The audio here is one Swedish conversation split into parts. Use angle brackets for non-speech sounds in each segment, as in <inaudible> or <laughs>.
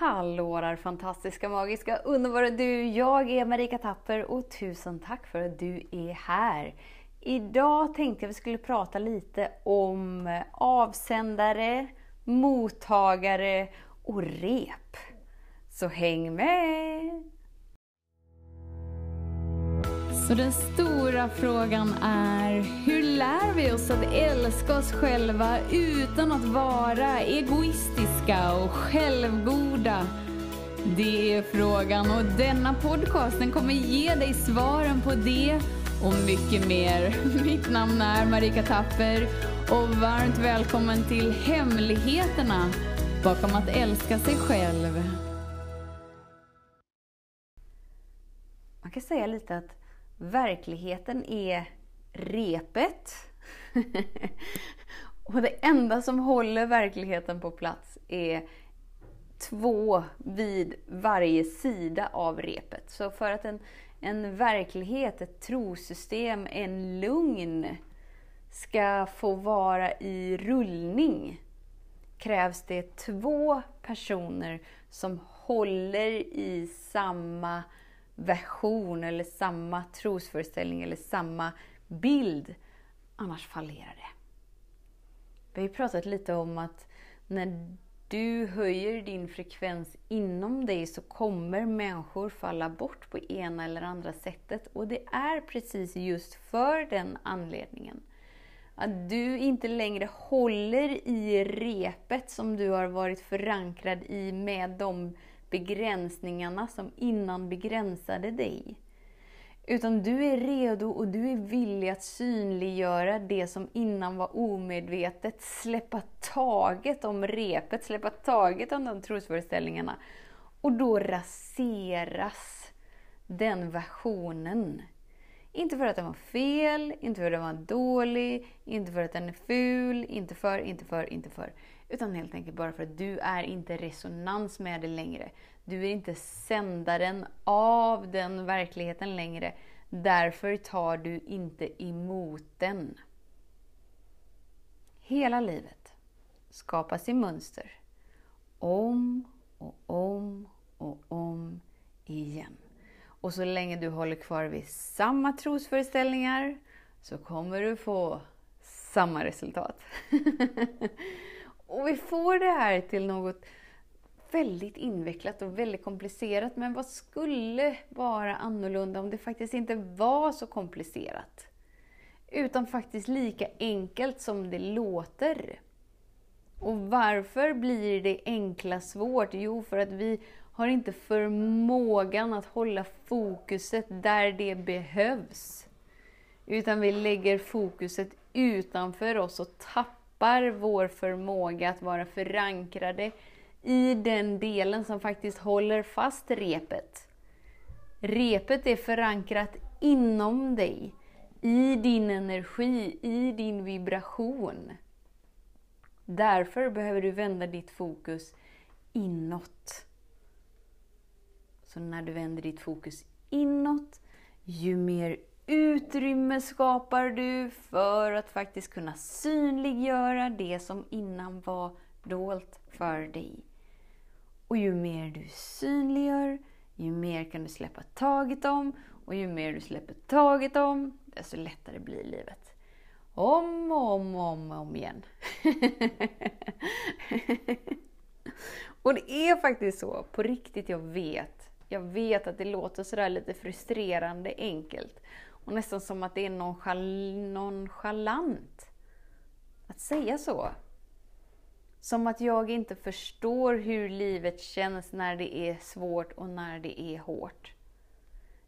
Hallå där fantastiska, magiska, underbara du! Jag är Marika Tapper och tusen tack för att du är här. Idag tänkte jag vi skulle prata lite om avsändare, mottagare och rep. Så häng med! Så den stora frågan är, hur lär vi oss att älska oss själva utan att vara egoistiska och självgoda? Det är frågan och denna podcast den kommer ge dig svaren på det och mycket mer. <laughs> Mitt namn är Marika Tapper och varmt välkommen till Hemligheterna bakom att älska sig själv. Man kan säga lite att verkligheten är repet. <laughs> och det enda som håller verkligheten på plats är två vid varje sida av repet. Så för att en, en verklighet, ett trosystem, en lugn ska få vara i rullning krävs det två personer som håller i samma version eller samma trosföreställning eller samma bild. Annars fallerar det. Vi har ju pratat lite om att när du höjer din frekvens inom dig så kommer människor falla bort på ena eller andra sättet. Och det är precis just för den anledningen. Att du inte längre håller i repet som du har varit förankrad i med de begränsningarna som innan begränsade dig. Utan du är redo och du är villig att synliggöra det som innan var omedvetet. Släppa taget om repet, släppa taget om de trosföreställningarna. Och då raseras den versionen. Inte för att den var fel, inte för att den var dålig, inte för att den är ful, inte för, inte för, inte för. Utan helt enkelt bara för att du är inte resonans med det längre. Du är inte sändaren av den verkligheten längre. Därför tar du inte emot den. Hela livet skapas i mönster. Om och om och om igen. Och så länge du håller kvar vid samma trosföreställningar så kommer du få samma resultat. <laughs> och vi får det här till något väldigt invecklat och väldigt komplicerat. Men vad skulle vara annorlunda om det faktiskt inte var så komplicerat? Utan faktiskt lika enkelt som det låter. Och varför blir det enkla svårt? Jo, för att vi har inte förmågan att hålla fokuset där det behövs. Utan vi lägger fokuset utanför oss och tappar vår förmåga att vara förankrade i den delen som faktiskt håller fast repet. Repet är förankrat inom dig, i din energi, i din vibration. Därför behöver du vända ditt fokus inåt. Så när du vänder ditt fokus inåt, ju mer utrymme skapar du för att faktiskt kunna synliggöra det som innan var dolt för dig. Och ju mer du synliggör, ju mer kan du släppa taget om. Och ju mer du släpper taget om, desto lättare blir livet. Om och om och om, om igen. <laughs> och det är faktiskt så, på riktigt, jag vet. Jag vet att det låter sådär lite frustrerande enkelt. Och nästan som att det är nonchal nonchalant att säga så. Som att jag inte förstår hur livet känns när det är svårt och när det är hårt.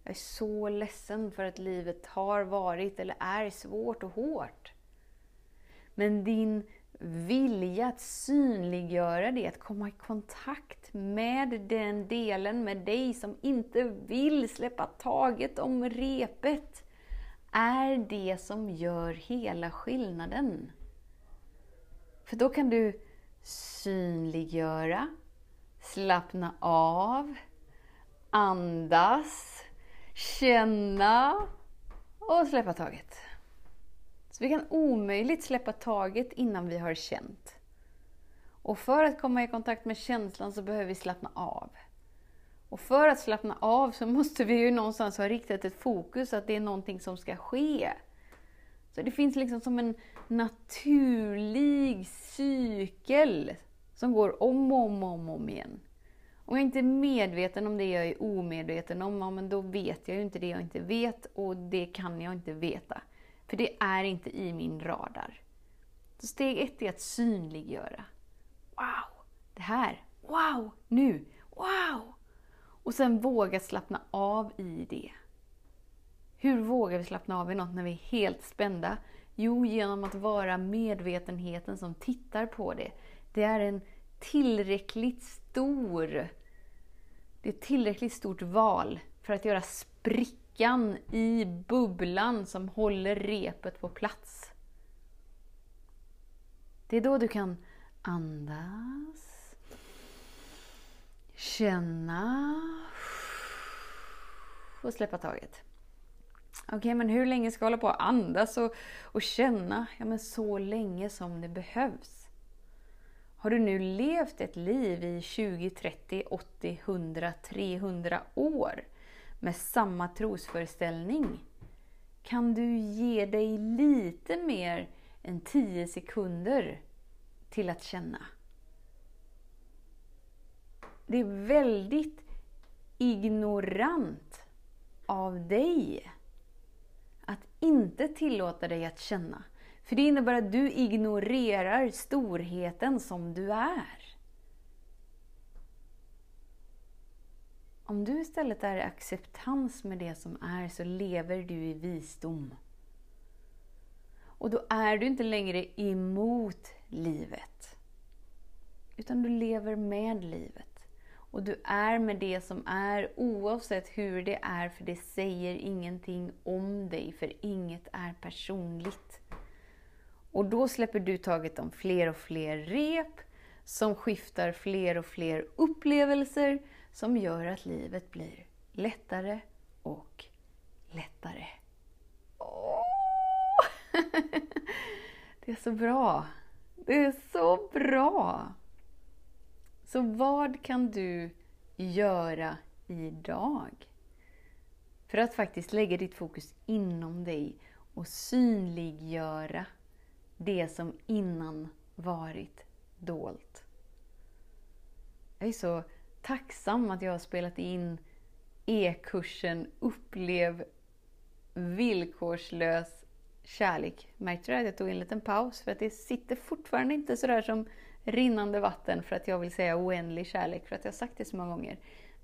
Jag är så ledsen för att livet har varit eller är svårt och hårt. Men din vilja att synliggöra det, att komma i kontakt med den delen med dig som inte vill släppa taget om repet, är det som gör hela skillnaden. För då kan du synliggöra, slappna av, andas, känna och släppa taget. Så vi kan omöjligt släppa taget innan vi har känt. Och för att komma i kontakt med känslan så behöver vi slappna av. Och för att slappna av så <laughs> måste vi ju någonstans ha riktat ett fokus att det är någonting som ska ske. Så det finns liksom som en naturlig cykel som går om och om, om, om igen. Om jag inte är medveten om det jag är omedveten om, ja, men då vet jag ju inte det jag inte vet och det kan jag inte veta. För det är inte i min radar. Så steg ett är att synliggöra. Wow! Det här. Wow! Nu. Wow! Och sen våga slappna av i det. Hur vågar vi slappna av i något när vi är helt spända? Jo, genom att vara medvetenheten som tittar på det. Det är en tillräckligt stor det är ett tillräckligt stort val för att göra sprickan i bubblan som håller repet på plats. Det är då du kan andas, känna och släppa taget. Okej, okay, men hur länge ska jag hålla på att andas och, och känna? Ja, men så länge som det behövs. Har du nu levt ett liv i 20, 30, 80, 100, 300 år med samma trosföreställning? Kan du ge dig lite mer än 10 sekunder till att känna? Det är väldigt ignorant av dig att inte tillåta dig att känna. För det innebär att du ignorerar storheten som du är. Om du istället är i acceptans med det som är så lever du i visdom. Och då är du inte längre emot livet. Utan du lever med livet. Och du är med det som är oavsett hur det är, för det säger ingenting om dig, för inget är personligt. Och då släpper du taget om fler och fler rep som skiftar fler och fler upplevelser som gör att livet blir lättare och lättare. Åh! <laughs> Det är så bra! Det är så bra! Så vad kan du göra idag? För att faktiskt lägga ditt fokus inom dig och synliggöra det som innan varit dolt. Jag är så tacksam att jag har spelat in e-kursen Upplev villkorslös kärlek. Märkte du att jag tog en liten paus? För att det sitter fortfarande inte sådär som rinnande vatten för att jag vill säga oändlig kärlek, för att jag har sagt det så många gånger.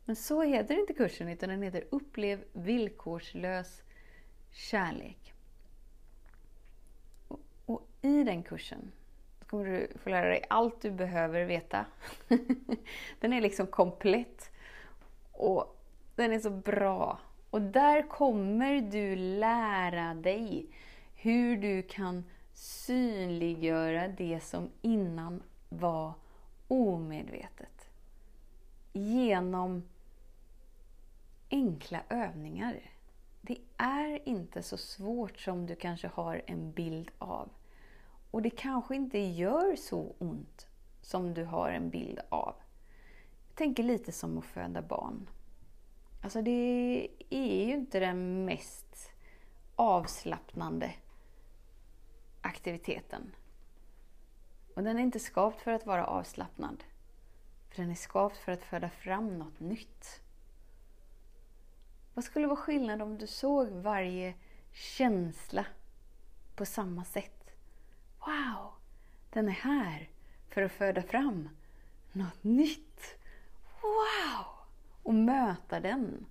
Men så heter inte kursen, utan den heter Upplev villkorslös kärlek. Och i den kursen kommer du få lära dig allt du behöver veta. <laughs> den är liksom komplett. Och den är så bra. Och där kommer du lära dig hur du kan synliggöra det som innan var omedvetet. Genom enkla övningar. Det är inte så svårt som du kanske har en bild av. Och det kanske inte gör så ont som du har en bild av. Jag tänker lite som att föda barn. Alltså det är ju inte den mest avslappnande aktiviteten. Och den är inte skapt för att vara avslappnad. För den är skapt för att föda fram något nytt. Vad skulle vara skillnad om du såg varje känsla på samma sätt? Wow! Den är här för att föda fram något nytt. Wow! Och möta den.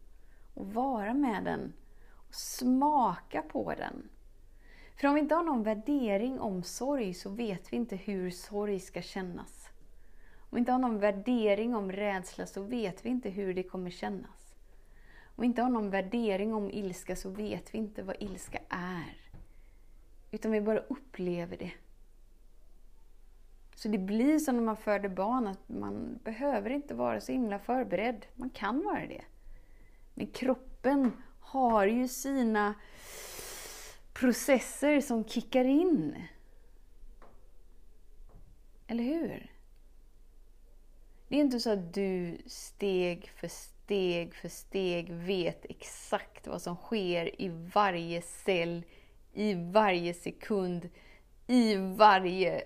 Och vara med den. Och smaka på den. För om vi inte har någon värdering om sorg så vet vi inte hur sorg ska kännas. Om vi inte har någon värdering om rädsla så vet vi inte hur det kommer kännas. Om vi inte har någon värdering om ilska så vet vi inte vad ilska är. Utan vi bara upplever det. Så det blir som när man föder barn, att man behöver inte vara så himla förberedd. Man kan vara det. Men kroppen har ju sina processer som kickar in. Eller hur? Det är inte så att du steg för steg för steg vet exakt vad som sker i varje cell, i varje sekund, i varje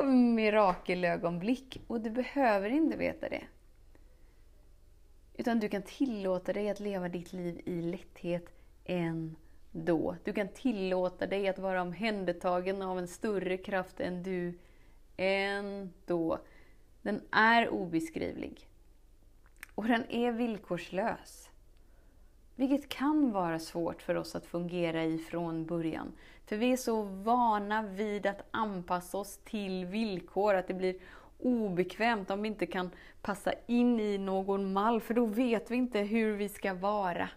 oh, mirakelögonblick. Och du behöver inte veta det. Utan du kan tillåta dig att leva ditt liv i lätthet då. Du kan tillåta dig att vara omhändertagen av en större kraft än du ändå. Den är obeskrivlig. Och den är villkorslös. Vilket kan vara svårt för oss att fungera i från början. För vi är så vana vid att anpassa oss till villkor, att det blir obekvämt om vi inte kan passa in i någon mall, för då vet vi inte hur vi ska vara.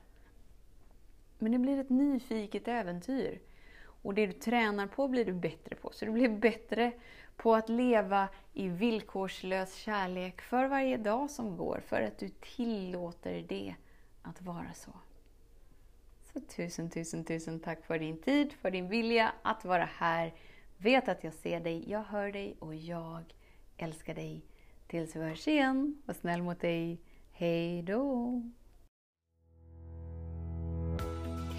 Men det blir ett nyfiket äventyr. Och det du tränar på blir du bättre på. Så du blir bättre på att leva i villkorslös kärlek för varje dag som går, för att du tillåter det att vara så. Så tusen, tusen, tusen tack för din tid, för din vilja att vara här. Vet att jag ser dig, jag hör dig och jag älskar dig. Tills vi hörs igen, var snäll mot dig. Hej då!